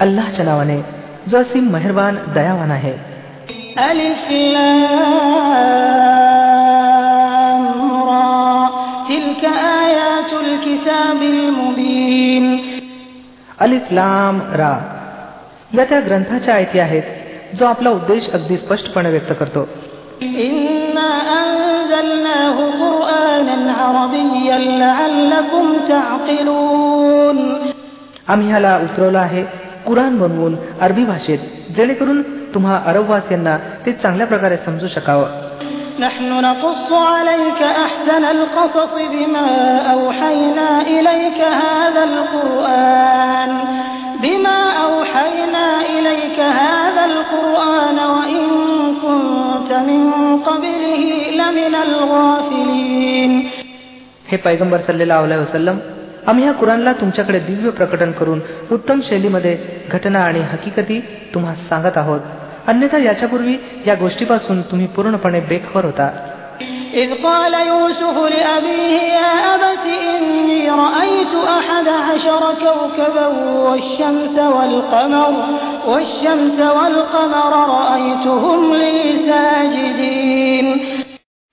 अल्लाच्या नावाने जो असीम मेहरबान दयावान आहे। अलिफ लाम रा। या त्या ग्रंथाच्या आयती आहेत जो आपला उद्देश अगदी स्पष्टपणे व्यक्त करतो। أنزلناه قرآنا عربيا لعلكم تعقلون आम्ही ह्याला उतरवलं आहे कुराण बनवून अरबी भाषेत जेणेकरून तुम्हा अरबवासियांना ते चांगल्या प्रकारे समजू शकावं نحن نقص عليك أحسن القصص بما أوحينا إليك هذا القرآن हे पैगंबर सल्लेला अलैहि वसल्लम आम्ही या कुराणला तुमच्याकडे दिव्य प्रकटन करून उत्तम शैलीमध्ये घटना आणि हकीकती तुम्हा सांगत आहोत अन्यथा याच्यापूर्वी या गोष्टीपासून तुम्ही पूर्णपणे बेखबर होता إذ قال يوسف لأبيه يا أبت إني رأيت أحد عشر كوكبا والشمس والقمر والشمس والقمر رأيتهم لي ساجدين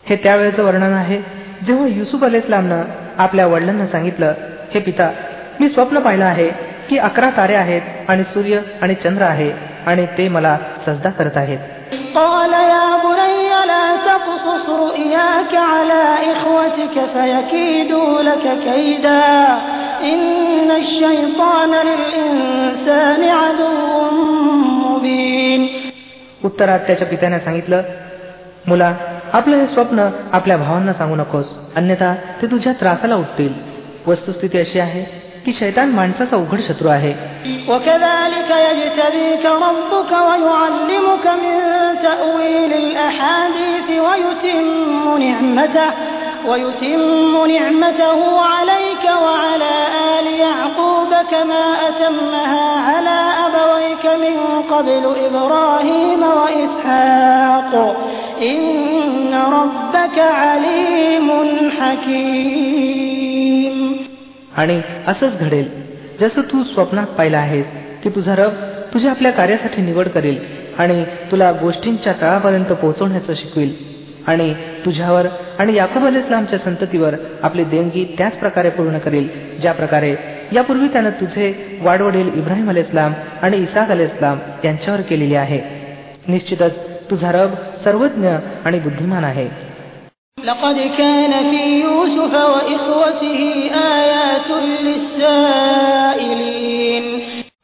हे त्यावेळेचं वर्णन आहे. जेव्हा युसुफ अलेस्लामनं आपल्या वडिलांना सांगितलं हे पिता मी स्वप्न पाहिलं आहे की अकरा तारे आहेत आणि सूर्य आणि चंद्र आहे आणि ते मला सजदा करत आहेत. उत्तरात त्याच्या पित्याने सांगितलं मुला आपलं हे स्वप्न आपल्या भावांना सांगू नकोस अन्यथा ते तुझ्या त्रासाला उठतील वस्तुस्थिती अशी आहे की शैतान माणसाचा उघड शत्रू आहे وكذلك يجتبيك ربك ويعلمك من تأويل الأحاديث ويتم نعمته ويتم نعمته عليك وعلى آل يعقوب كما أتمها على أبويك من قبل إبراهيم وإسحاق إن ربك عليم حكيم आणि असंच घडेल. जसं तू स्वप्नात पाहिलं आहेस की तुझा रब तुझ्या आपल्या कार्यासाठी निवड करेल आणि तुला गोष्टींच्या तळापर्यंत पोहोचवण्याचं शिकवेल. आणि तुझ्यावर आणि याकूब अल इस्लामच्या संततीवर आपली देणगी त्याच प्रकारे पूर्ण करेल ज्या प्रकारे यापूर्वी त्यानं तुझे वाडवडील इब्राहिम अल इस्लाम आणि इसाक अल इस्लाम यांच्यावर केलेली आहे. निश्चितच तुझा रब सर्वज्ञ आणि बुद्धिमान आहे. لقد كان في يوسف وإخوته آيات للسائلين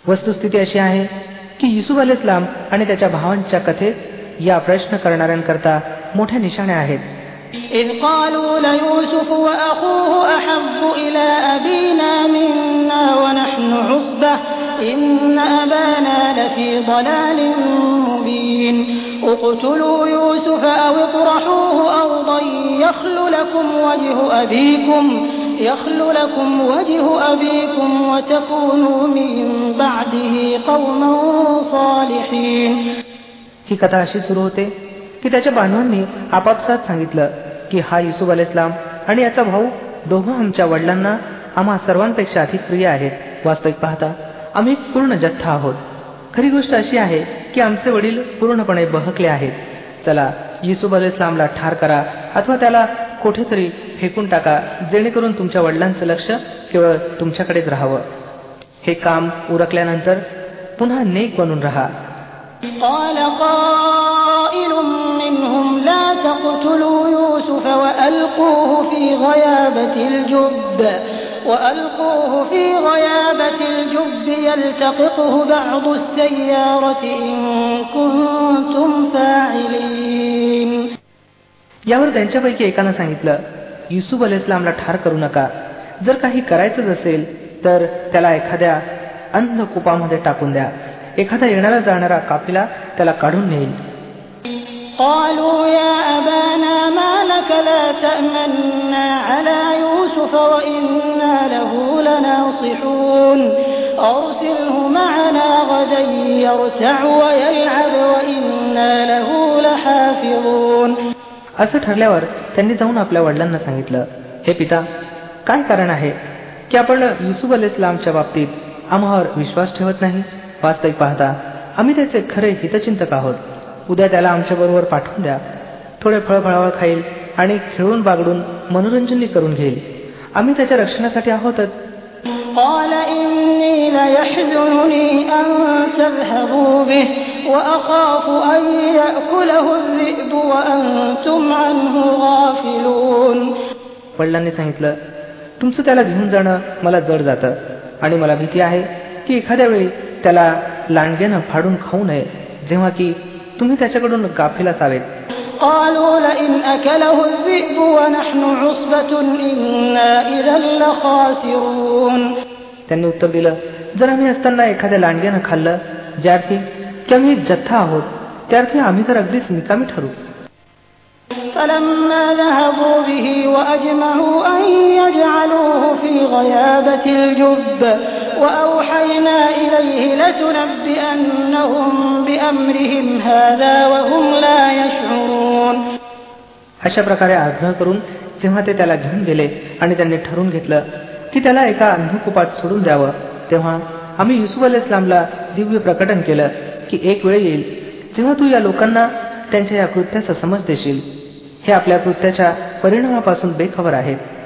वस्तुस्थिती अशी आहे की युसुफ अल इस्लाम आणि त्याच्या भावांच्या कथेत या प्रश्न करणाऱ्यांकरता मोठ्या निशाण्या आहेत إذ قالوا ليوسف وأخوه أحب إلى أبينا منا ونحن عصبة إن أبانا لفي ضلال مبين اقتلوا يوسف أو اطرحوه أرضا يخل لكم وجه أبيكم يخل لكم وجه أبيكم وتكونوا من بعده قوما صالحين ही कथा अशी सुरू होते की त्याच्या बांधवांनी आपापसात सांगितलं की हा युसुफ अल इस्लाम आणि याचा भाऊ दोघं आमच्या वडिलांना आम्हा सर्वांपेक्षा अधिक प्रिय आहेत वास्तविक पाहता आम्ही पूर्ण जथ्था आहोत खरी गोष्ट अशी आहे की आमचे वडील पूर्णपणे बहकले आहेत चला युसुफ अल इस्लामला ठार करा अथवा त्याला कुठेतरी फेकून टाका जेणेकरून तुमच्या वडिलांचं लक्ष केवळ तुमच्याकडेच राहावं हे काम उरकल्यानंतर पुन्हा नेक बनून राहा قال قائل منهم لا تقتلوا يوسف وألقوه في غيابة الجب وألقوه في غيابة الجب يلتقطه بعض السيارة إن كنتم فاعلين यावर त्यांच्यापैकी एकानं सांगितलं युसुफ अल इस्लामला ठार करू नका जर काही करायचंच असेल तर त्याला एखाद्या अंध कुपामध्ये टाकून द्या एखादा येणारा जाणारा काफिला त्याला काढून नेईल قالوا يا أبانا ما لك لا تأمنا على يوسف وإنا له لناصحون أرسله معنا غدا يرتع ويلعب وإنا له لحافظون असं ठरल्यावर त्यांनी जाऊन आपल्या वडिलांना सांगितलं हे पिता काय कारण आहे की आपण युसुफ अल इस्लामच्या बाबतीत आम्हावर विश्वास ठेवत नाही वास्तविक पाहता आम्ही त्याचे खरे हितचिंतक आहोत उद्या त्याला आमच्या बरोबर पाठवून द्या थोडे फळफळावळ खाईल आणि खेळून बागडून मनोरंजनही करून घेईल आम्ही त्याच्या रक्षणासाठी आहोतच قال إني ليحزنني أن تذهبوا به وأخاف أن يأكله الذئب وأنتم عنه غافلون वडिलांनी सांगितलं तुमचं त्याला घेऊन जाणं मला जड जातं आणि मला भीती आहे की एखाद्या वेळी त्याला लांडग्यानं फाडून खाऊ नये जेव्हा की तुम्ही त्याच्याकडून गाफील असावेत قالوا لئن أكله الذئب ونحن عصبة إنا إذا لخاسرون त्यांनी उत्तर दिलं जर आम्ही असताना एखाद्या लांडग्यानं खाल्लं ज्यार्थी की आम्ही एक जथ्था आहोत त्यार्थी आम्ही तर अगदीच निकामी ठरू فلما ذهبوا به وأجمعوا أن يجعلوه في غيابة الجب وأوحينا إليه لتنبئنهم بأمرهم هذا وهم لا يشعرون अशा प्रकारे आग्रह करून जेव्हा ते त्याला घेऊन गेले आणि त्यांनी ठरवून घेतलं की त्याला एका अंधकुपात सोडून द्यावं तेव्हा आम्ही युसुफ अल इस्लामला दिव्य प्रकटन केलं की एक वेळ येईल जेव्हा तू या लोकांना त्यांच्या या कृत्याचा समज देशील हे आपल्या कृत्याच्या परिणामापासून बेखबर आहेत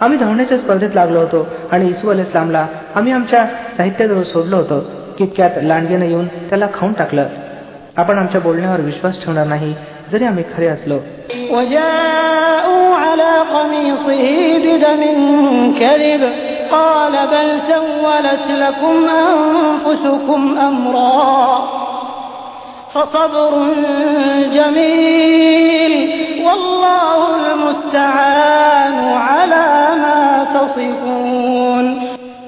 आम्ही धावण्याच्या स्पर्धेत लागलो होतो आणि इसू अल इस्लामला आम्ही आमच्या साहित्याजवळ सोडलं होतं तितक्यात लांडगेनं येऊन त्याला खाऊन टाकलं आपण आमच्या बोलण्यावर विश्वास ठेवणार नाही जरी आम्ही खरे असलो وجاءوا على قميصه بدم كذب قال بل سولت لكم أنفسكم أمرا فصبر جميل والله المستعان على ما تصفون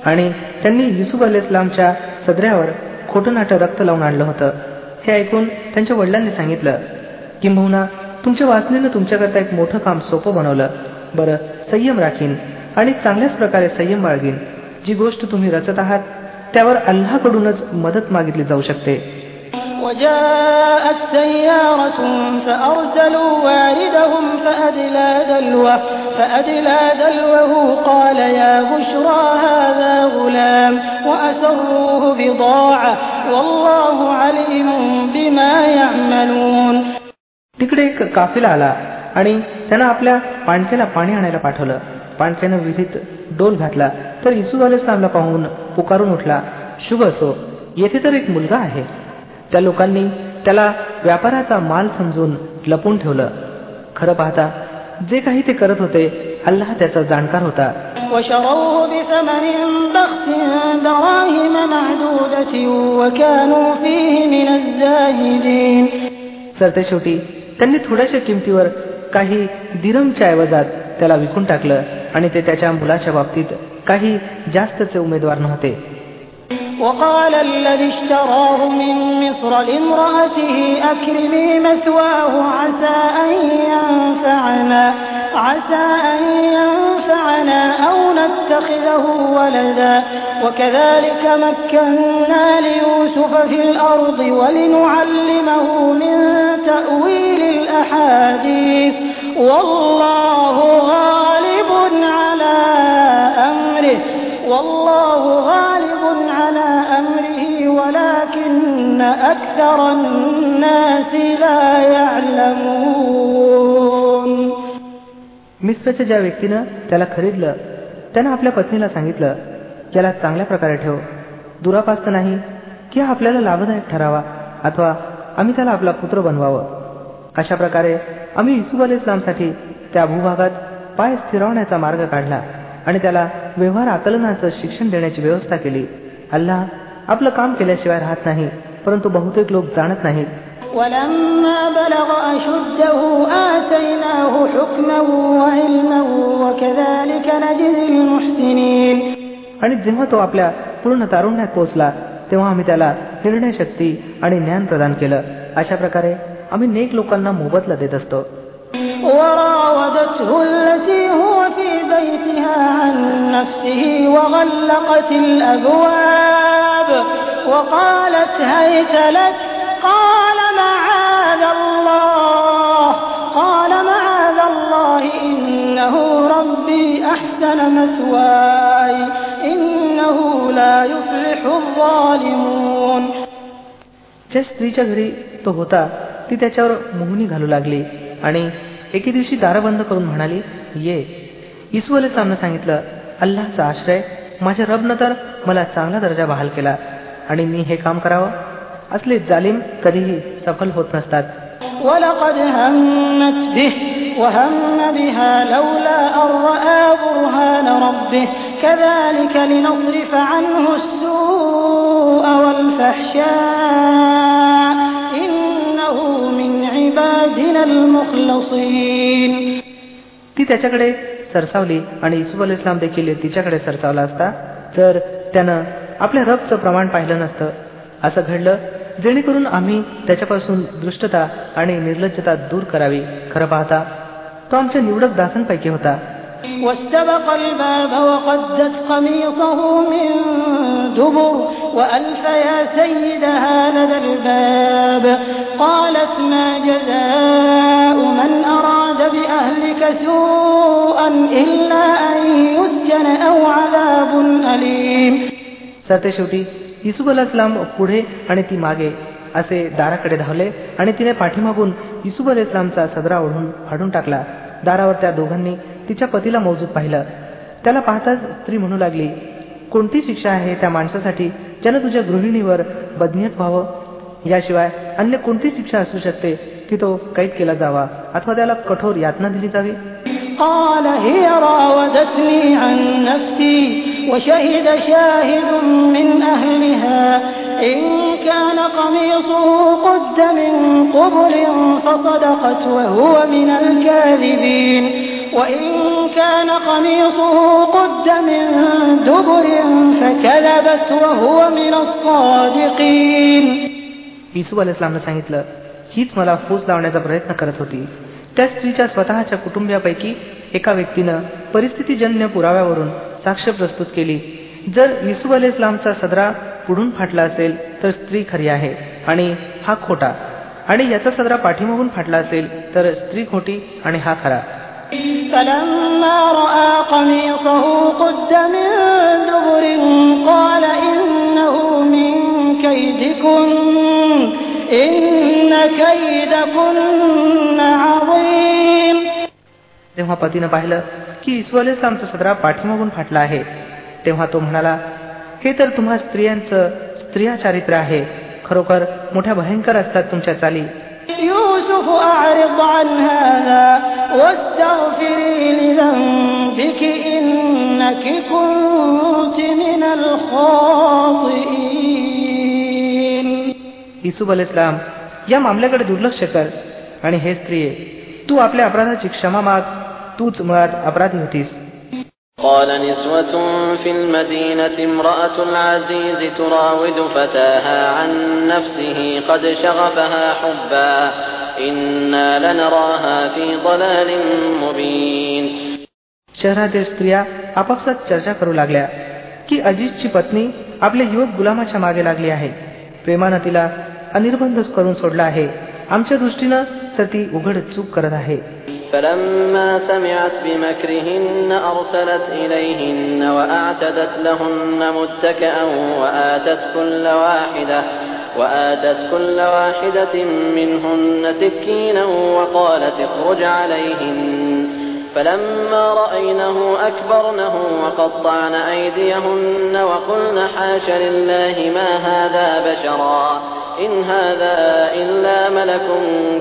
आणि त्यांनी युसुफ अल इस्लामच्या सदऱ्यावर खोटं नाटं रक्त लावून आणलं होतं. हे ऐकून त्यांच्या वडिलांनी सांगितलं किंबहुना तुमच्या वाचनेनं तुमच्याकरता एक मोठं काम सोपं बनवलं. बरं संयम राखीन आणि चांगल्याच प्रकारे संयम बाळगीन. जी गोष्ट तुम्ही रचत आहात त्यावर अल्लाकडूनच मदत मागितली जाऊ शकते. وجاءت سيارة فأرسلوا واردهم فأدلى دلوه فأدلى دلوه قال يا بشرى هذا غلام وأسروه بضاعة والله عليم بما يعملون तिकडे एक काफिला आला आणि त्यानं आपल्या पाणक्याला पाणी आणायला पाठवलं पाणक्यानं विहिरीत डोल घातला तर इसू अलेस्लामला पाहून पुकारून उठला शुभ असो येथे तर एक मुलगा आहे त्या लोकांनी त्याला व्यापाराचा माल समजून लपून ठेवलं. खरं पाहता जे काही ते करत होते अल्लाह त्याचा जाणकार होता. सरते शेवटी त्यांनी थोड्याशा किमतीवर काही दिरमच्या ऐवजात त्याला विकून टाकलं आणि ते त्याच्या मुलाच्या बाबतीत काही जास्तचे उमेदवार नव्हते. وقال الذي اشتراه من مصر لامرأته أكرمي مثواه عسى أن ينفعنا عسى أن ينفعنا أو نتخذه ولدا. وكذلك مكنا ليوسف في الأرض ولنعلمه من تأويل الأحاديث. والله غالب على أمره والله غالب ولكن أكثر الناس لا يعلمون मिस्रच्या ज्या व्यक्तीनं त्याला खरीदलं त्यानं आपल्या पत्नीला सांगितलं त्याला चांगल्या प्रकारे ठेव दुरापास्त नाही की हा आपल्याला लाभदायक ठरावा अथवा आम्ही त्याला आपला पुत्र बनवावं अशा प्रकारे आम्ही युसुफ अल इस्लामसाठी त्या भूभागात पाय स्थिरवण्याचा मार्ग काढला आणि त्याला व्यवहार आकलनाचं शिक्षण देण्याची व्यवस्था केली अल्लाह आपलं काम केल्याशिवाय राहत नाही परंतु बहुतेक लोक जाणत नाहीत. आणि जेव्हा तो आपल्या पूर्ण तारुण्यात पोहोचला तेव्हा आम्ही त्याला निर्णय शक्ती आणि ज्ञान प्रदान केलं. अशा प्रकारे आम्ही नेक लोकांना मोबदला देत असतो. وراودته التي هو في بيتها عن نفسه وغلقت الأبواب وقالت هيت لك قال معاذ الله قال معاذ الله إنه ربي أحسن مثواي إنه لا يفلح الظالمون ज्या स्त्रीच्या घरी तो होता ती त्याच्यावर मोहनी घालू लागली आणि एके दिवशी दार बंद करून म्हणाली ये इसू अले सामनं सांगितलं अल्लाचा आश्रय माझ्या रबनं तर मला चांगला दर्जा बहाल केला आणि मी हे काम करावं असले जालिम कधीही सफल होत नसतात ولقد همت به وهم بها لولا أن رأى برهان ربه كذلك لنصرف عنه السوء والفحشاء المخلصين ती त्याच्याकडे सरसावली आणि इसू अल इस्लाम देखील तिच्याकडे सरसावला असता तर त्यानं आपल्या रबचं प्रमाण पाहिलं नसतं असं घडलं जेणेकरून आम्ही त्याच्यापासून दृष्टता आणि निर्लज्जता दूर करावी खरं पाहता तो आमच्या निवडक दासांपैकी होता واستبق الباب وقدت قميصه من دبر وألف يا سيدها لدى الباب قالت ما جزاء من أراد بأهلك سوءا إلا أن يسجن أو عذاب أليم सरतेशेवटी युसुफ इस्लाम पुढे आणि ती मागे असे दाराकडे धावले आणि तिने पाठीमागून युसुफ इस्लामचा सदरा ओढून फाडून टाकला दारावर त्या दोघांनी तिच्या पतीला मौजूद पाहिलं त्याला पाहताच स्त्री म्हणू लागली कोणती शिक्षा आहे त्या माणसासाठी ज्यानं तुझ्या गृहिणीवर बदनियत व्हावं याशिवाय अन्य कोणती शिक्षा असू शकते की तो कैद केला जावा अथवा त्याला कठोर यातना दिली जावी قال هي راودتني عن نفسي وشهد شاهد من أهلها إن كان قميصه قد من قبل فصدقت وهو من الكاذبين وإن كان قميصه قد من دبر فكذبت وهو من الصادقين युसुफ अल इस्लामनं सांगितलं हीच मला फूस लावण्याचा प्रयत्न करत होती त्या स्त्रीच्या स्वतःच्या कुटुंबियापैकी एका व्यक्तीनं परिस्थितीजन्य पुराव्यावरून साक्ष प्रस्तुत केली जर युसुफ अल इस्लामचा सदरा पुढून फाटला असेल तर स्त्री खरी आहे आणि हा खोटा आणि याचा सदरा पाठीमागून फाटला असेल तर स्त्री खोटी आणि हा खरा فلما رأى قميصه قد من دبر قال إنه من كيدكن إن كيدكن عظيم तेव्हा पतीनं पाहिलं की इस्वाल इस्लामचा सदरा पाठीमागून फाटला आहे तेव्हा तो म्हणाला हे तर तुम्हा स्त्रियांचं स्त्रिया चारित्र्य आहे खरोखर मोठ्या भयंकर असतात तुमच्या चाली يوسف أعرض عن هذا واستغفري لذنبك إنك كنت من الخاطئين युसुफ अल इस्लाम या मामल्याकडे दुर्लक्ष कर आणि हे स्त्रिये तू आपल्या अपराधाची क्षमा माग तूच मुळात अपराधी होतीस قال نسوة في المدينة امرأة العزيز تراود فتاها عن نفسه قد شغفها حبا إنا لنراها في ضلال مبين शहरातील स्त्रिया आपापसात चर्चा करू लागल्या की अजितची पत्नी आपल्या युवक गुलामाच्या मागे लागली आहे प्रेमानं तिला अनिर्बंध करून सोडला आहे आमच्या दृष्टीनं तर ती उघड चूक करत आहे فلما سمعت بمكرهن أرسلت إليهن وأعتدت لهن متكئا وآتت كل واحدة وآتت كل واحدة منهن سكينا وقالت اخرج عليهن. فلما رأينه أكبرنه وقطعن أيديهن وقلن حاش لله ما هذا بشرا إن هذا إلا ملك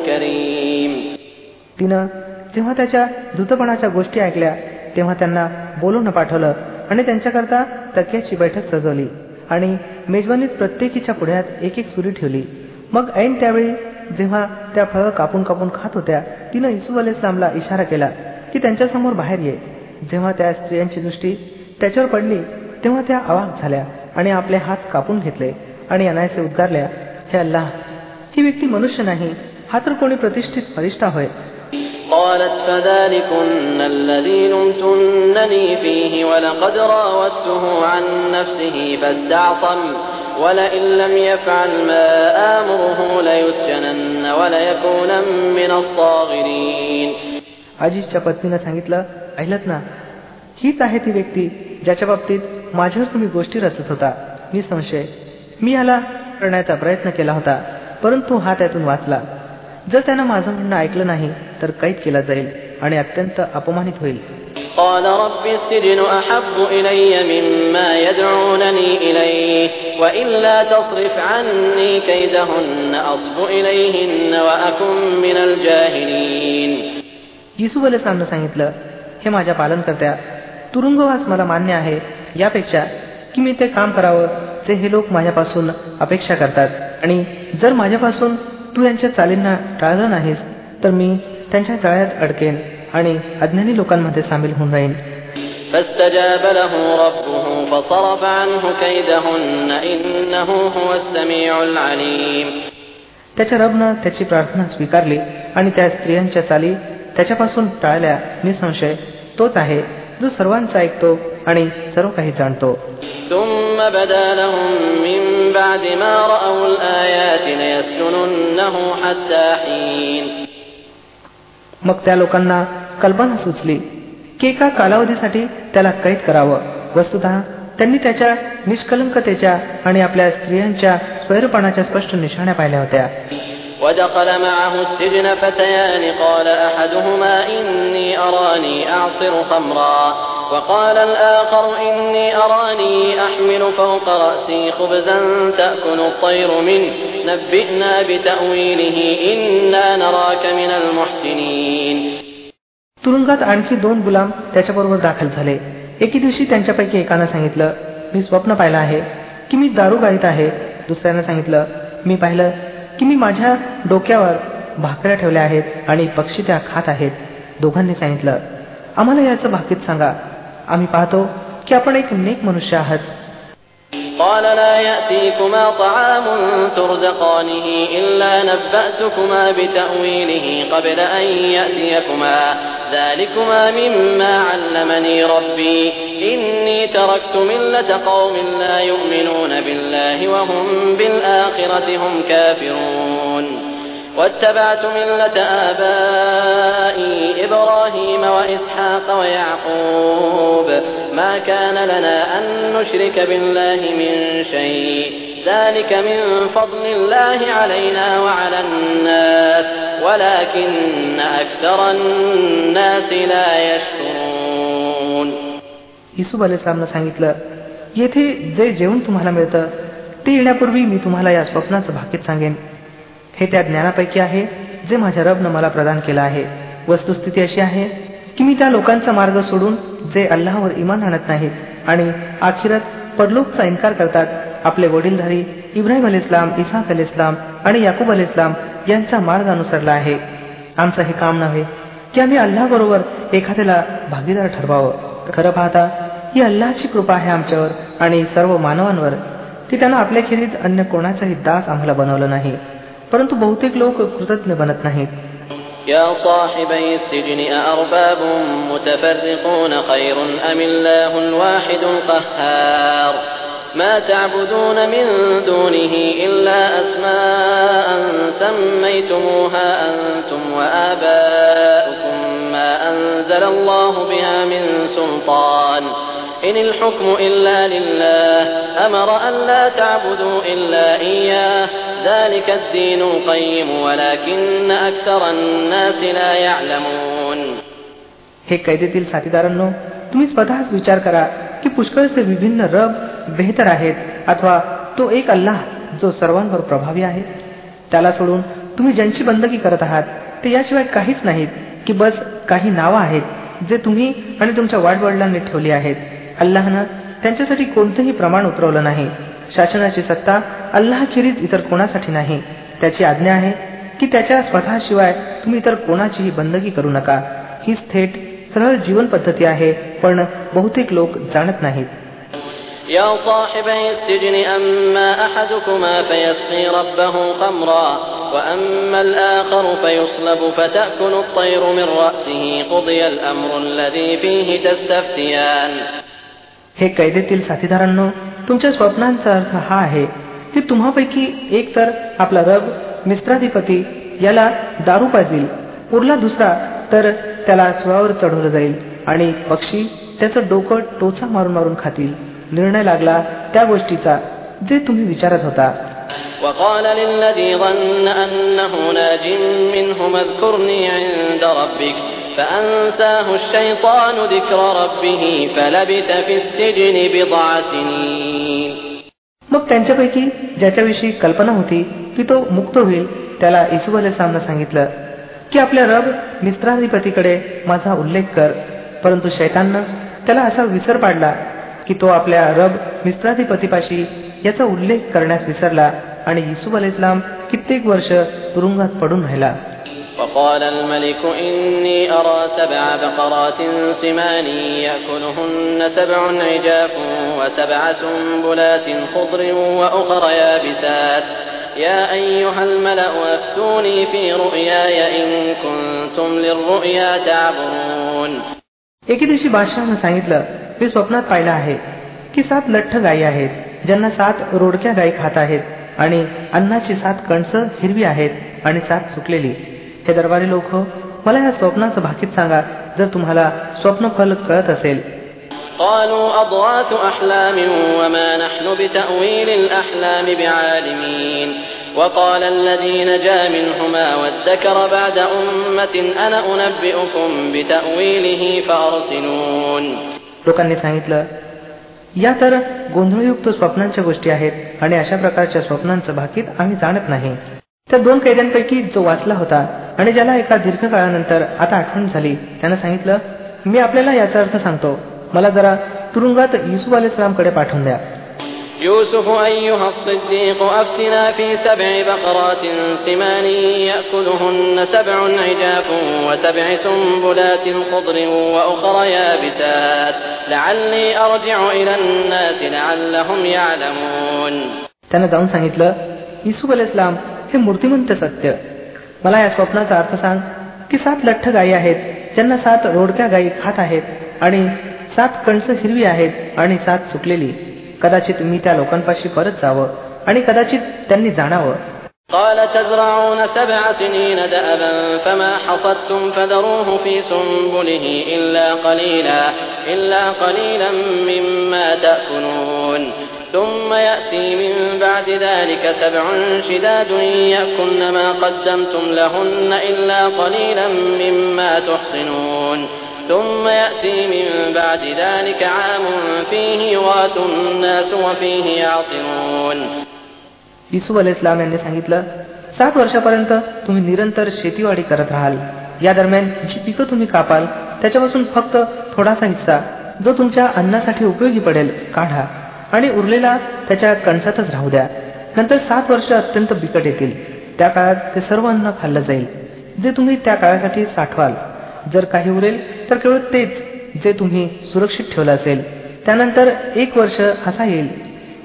كريم. तिनं जेव्हा त्याच्या धुतपणाच्या गोष्टी ऐकल्या तेव्हा त्यांना बोलवणं पाठवलं आणि त्यांच्याकरता तक्याची बैठक सजवली आणि मेजवानीत प्रत्येकीच्या पुढ्यात एक एक सुरी ठेवली. मग ऐन त्यावेळी जेव्हा त्या फळं कापून कापून खात होत्या तिनं इसू अल इशारा केला की त्यांच्यासमोर बाहेर ये. जेव्हा त्या स्त्रियांची दृष्टी त्याच्यावर पडली तेव्हा त्या अवाक झाल्या आणि आपले हात कापून घेतले आणि अनायसे उद्गारल्या हे अल्लाह ही व्यक्ती मनुष्य नाही हा तर कोणी प्रतिष्ठित फरिश्ता होय. قالت فذلكن الذي لمتنني فيه ولقد راودته عن نفسه فاستعصم ولئن لم يفعل ما آمره ليسجنن وليكونا من الصاغرين आजीच्या पत्नीनं सांगितलं ऐलत ना हीच आहे ती व्यक्ती ज्याच्या बाबतीत माझ्यावर तुम्ही गोष्टी रचत होता मी संशय मी याला करण्याचा प्रयत्न केला होता परंतु हा त्यातून वाचला जर त्यानं माझं म्हणणं ऐकलं नाही तर कैद केला जाईल आणि अत्यंत अपमानित होईल قال رب السجن أحب إلي مما يدعونني إليه وإلا تصرف عني كيدهن أصب إليهن وأكن من الجاهلين येसू सामनं सांगितलं हे माझ्या पालनकर्त्या तुरुंगवास मला मान्य आहे यापेक्षा की मी ते काम करावं जे हे लोक माझ्यापासून अपेक्षा करतात आणि जर माझ्यापासून तू यांच्या चालींना टाळलं नाहीस तर मी त्यांच्या जाळ्यात अडकेन आणि अज्ञानी लोकांमध्ये सामील होऊन राहीन. त्याच्या रबनं त्याची प्रार्थना स्वीकारली आणि त्या स्त्रियांच्या चाली त्याच्यापासून टाळल्या. निसंशय तोच आहे जो सर्वांचा ऐकतो आणि सर्व काही जाणतो. मग त्या लोकांना कल्पना सुचली की एका कालावधीसाठी त्याला कैद करावं वस्तुत त्यांनी त्याच्या निष्कलंकतेच्या आणि आपल्या स्त्रियांच्या स्वैरपणाच्या स्पष्ट निशाण्या पाहिल्या होत्या ودخل معه السجن فتيان قال أحدهما إني أراني أعصر خمرا وقال الآخر إني أراني أحمل فوق رأسي خبزا تأكل الطير منه نبئنا بتأويله إنا نراك من المحسنين तुरुंगात आणखी दोन गुलाम त्याच्याबरोबर दाखल झाले एके दिवशी त्यांच्यापैकी एकानं सांगितलं मी स्वप्न पाहिलं आहे की मी दारू गाळीत आहे दुसऱ्यानं सांगितलं मी पाहिलं की मी माझ्या डोक्यावर भाकऱ्या ठेवल्या आहेत आणि पक्षी त्या खात आहेत दोघांनी सांगितलं आम्हाला याचं भाकीत सांगा आम्ही पाहतो की आपण एक नेक मनुष्य आहात قال لا يأتيكما طعام ترزقانه إلا نبأتكما بتأويله قبل أن يأتيكما ذلكما مما علمني ربي إني تركت ملة قوم لا يؤمنون بالله وهم بالآخرة هم كافرون واتبعت ملة آبائي إبراهيم وإسحاق ويعقوب ما كان لنا أن نشرك بالله من شيء ذلك من فضل الله علينا وعلى الناس ولكن أكثر الناس لا يشكرون युसुफ अलेस्लामनं सांगितलं येथे जे जेवण तुम्हाला मिळतं ते येण्यापूर्वी मी तुम्हाला या स्वप्नाचं भाकीत सांगेन हे त्या ज्ञानापैकी आहे जे माझ्या रबनं मला प्रदान केलं आहे. वस्तुस्थिती अशी आहे की मी त्या लोकांचा मार्ग सोडून जे अल्लाहवर इमान आणत नाहीत आणि अखिरत परलोकचा इन्कार करतात आपले वडीलधारी इब्राहिम अल इस्लाम इसाक अल इस्लाम आणि याकूब अल इस्लाम यांचा मार्ग अनुसरला आहे. आमचं हे काम नव्हे की आम्ही अल्लाबरोबर एखाद्याला भागीदार ठरवावं. खरं पाहता ही अल्लाची कृपा आहे आमच्यावर आणि सर्व मानवांवर. की त्यानं आपल्याखेरीज अन्य कोणाचाही दास आम्हाला बनवलं नाही. परंतु बहुतेक लोक कृतज्ञ बनत नाहीत يا صاحبي السجن أأرباب متفرقون خير أم الله الواحد القهار ما تعبدون من دونه إلا أسماء سميتموها أنتم وآباؤكم ما أنزل الله بها من سلطان إن الحكم إلا لله أمر أن لا تعبدوا إلا إياه ذلك الدين القيم ولكن أكثر الناس لا يعلمون हे कैदेतील साथीदारांनो तुम्ही स्वतःच विचार करा की पुष्कळचे विभिन्न रब बेहतर आहेत अथवा तो एक अल्लाह जो सर्वांवर प्रभावी आहे त्याला सोडून तुम्ही ज्यांची बंदकी करत आहात ते याशिवाय काहीच नाहीत की बस काही नावं आहेत जे तुम्ही आणि तुमच्या वाडवडिलांनी ठेवली आहेत अल्लाहनं त्यांच्यासाठी कोणतंही प्रमाण उतरवलं नाही शासनाची सत्ता अल्लाहखेरीज इतर कोणासाठी नाही त्याची आज्ञा आहे की त्याच्या स्वतःशिवाय तुम्ही इतर कोणाचीही बंदगी करू नका हीच थेट सरळ जीवन पद्धती आहे पण बहुतेक लोक जाणत नाहीत يا صاحبي السجن أما أحدكما فيسقي ربه خمرا وأما الآخر فيصلب فتأكل الطير من رأسه قضي الأمر الذي فيه تستفتيان हे कैदेतील साथीदारांनो तुमच्या स्वप्नांचा अर्थ हा आहे की तुम्हापैकी एक तर आपला रब मिस्त्राधिपती याला दारू पाजील उरला दुसरा तर त्याला स्वावर चढवलं जाईल आणि पक्षी त्याचं डोकं टोचा मारून मारून खातील निर्णय लागला त्या गोष्टीचा जे तुम्ही विचारत होता وقال للذي ظن أنه ناج منهما اذكرني عند ربك فأنساه الشيطان ذكر ربه فلبث في السجن بضع سنين मग त्यांच्यापैकी ज्याच्याविषयी कल्पना होती की तो मुक्त होईल त्याला इसू अलेस्लामनं सांगितलं की आपल्या रब मिस्त्राधिपतीकडे माझा उल्लेख कर. परंतु शैताननं त्याला असा विसर पाडला की तो आपल्या रब मिस्त्राधिपतीपाशी याचा उल्लेख करण्यास विसरला आणि इसू अल इस्लाम कित्येक वर्ष तुरुंगात पडून राहिला. وقال الملك إني أرى سبع بقرات سمان يأكلهن سبع عجاف وسبع سنبلات خضر وأخر يابسات يا أيها الملأ أفتوني في رؤياي إن كنتم للرؤيا تعبرون एके दिवशी बादशहानं सांगितलं मी स्वप्नात पाहिलं आहे की सात लठ्ठ गायी आहेत ज्यांना सात रोडक्या गायी खात आहेत आणि अन्नाची सात कणसं हिरवी आहेत आणि सात सुकलेली हे दरबारी लोक मला या स्वप्नाचं भाकीत सांगा जर तुम्हाला स्वप्नफल कळत असेल قالوا أضغاث أحلام وما نحن بتأويل الأحلام بعالمين وقال الذي نجا منهما وادكر بعد أمة أنا أنبئكم بتأويله فأرسلون लोकांनी सांगितलं या तर गोंधळयुक्त स्वप्नांच्या गोष्टी आहेत आणि अशा प्रकारच्या स्वप्नांचं भाकीत आम्ही जाणत नाही त्या दोन कैद्यांपैकी जो वाचला होता आणि ज्याला एका दीर्घकाळानंतर आता आठवण झाली त्यानं सांगितलं मी आपल्याला याचा अर्थ सांगतो मला जरा तुरुंगात युसुफ अलेस्लामकडे पाठवून द्या يوسف أيها الصديق أفتنا في سبع بقرات سمان يأكلهن سبع عجاف وسبع سنبلات خضر وأخر يابسات لعلي أرجع إلى الناس لعلهم يعلمون त्यानं जाऊन सांगितलं युसुफ अलेस्लाम हे मूर्तिमंत सत्य मला या स्वप्नाचा अर्थ सांग की सात लठ्ठ गायी आहेत ज्यांना सात रोडक्या गायी खात आहेत आणि सात कणसं हिरवी आहेत आणि सात सुकलेली कदाचित मी त्या लोकांपाशी परत जावं आणि कदाचित त्यांनी जाणावं قال تزرعون سبع سنين دأبا فما حصدتم فذروه في سنبله إلا قليلا إلا قليلا مما تأكلون ثم يأتي من بعد ذلك سبع شداد يأكلن ما قدمتم لهن إلا قليلا مما تحصنون ثم يأتي من بعد ذلك عام فيه يغاث الناس وفيه يعصرون युसुफ अलेस्लाम यांनी सांगितलं सात वर्षापर्यंत तुम्ही निरंतर शेतीवाडी करत राहाल या दरम्यान जी पिकं तुम्ही कापाल त्याच्यापासून फक्त थोडासा हिस्सा जो तुमच्या अन्नासाठी उपयोगी पडेल काढा आणि उरलेला त्याच्या कणसातच राहू द्या. नंतर सात वर्ष अत्यंत बिकट येतील. त्या काळात ते सर्व अन्न खाल्लं जाईल. जे तुम्ही त्या काळासाठी साठवाल. जर काही उरेल तर केवळ तेच जे तुम्ही सुरक्षित ठेवलं असेल. त्यानंतर एक वर्ष असा येईल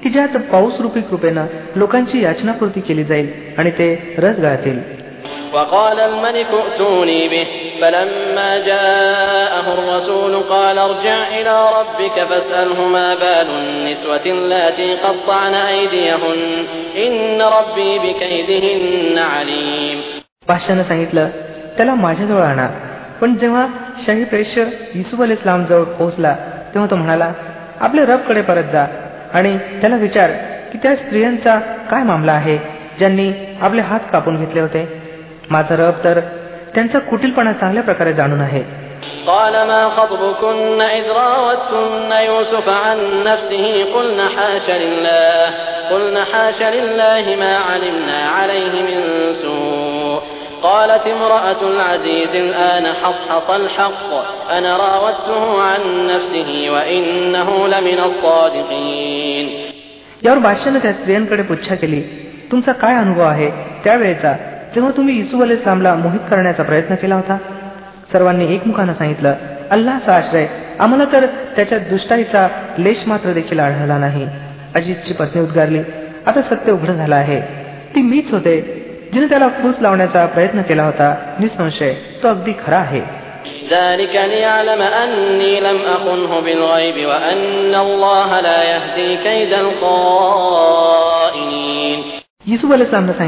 की ज्यात पाऊस रूपी कृपेनं लोकांची याचनापूर्ती केली जाईल आणि ते रस गाळतील. وقال الملك ائتوني به فلما جاءه الرسول قال ارجع إلى ربك فاسأله ما بال النسوة اللاتي قطعن أيديهن إن ربي بكيدهن عليم बादशानं सांगितलं त्याला माझ्याजवळ आणा पण जेव्हा शाही प्रेष्य युसुफ अल इस्लाम जवळ पोहोचला तेव्हा तो म्हणाला आपल्या रबकडे परत जा आणि त्याला विचार की त्या स्त्रियांचा काय मामला आहे ज्यांनी आपले हात कापून घेतले होते माझा रब तर त्यांचा कुटीलपणा चांगल्या प्रकारे जाणून आहे قال ما خطبكن إذ راوتن يوسف عن نفسه قلن حاش لله قلن حاش لله ما علمنا عليه من سوء قالت امرأة العزيز الآن حصحص الحق أنا راودته عن نفسه وإنه لمن الصادقين यावर बादशानं त्या स्त्रियांकडे पुच्छा केली तुमचा काय अनुभव आहे त्यावेळेचा जेव्हा तुम्ही इसू अल इस्लामला मोहित करण्याचा प्रयत्न केला होता. सर्वांनी एकमुखानं सांगितलं अल्लाचा आश्रय आम्हाला तर त्याच्या दुष्टाईचा लेश मात्र देखील आढळला नाही. अजितची पत्नी उद्गारली आता सत्य उघड झालं आहे. ती मीच होते. जिने त्याला फूस लावण्याचा प्रयत्न केला होता निसंशय तो अगदी खरा आहे. येसू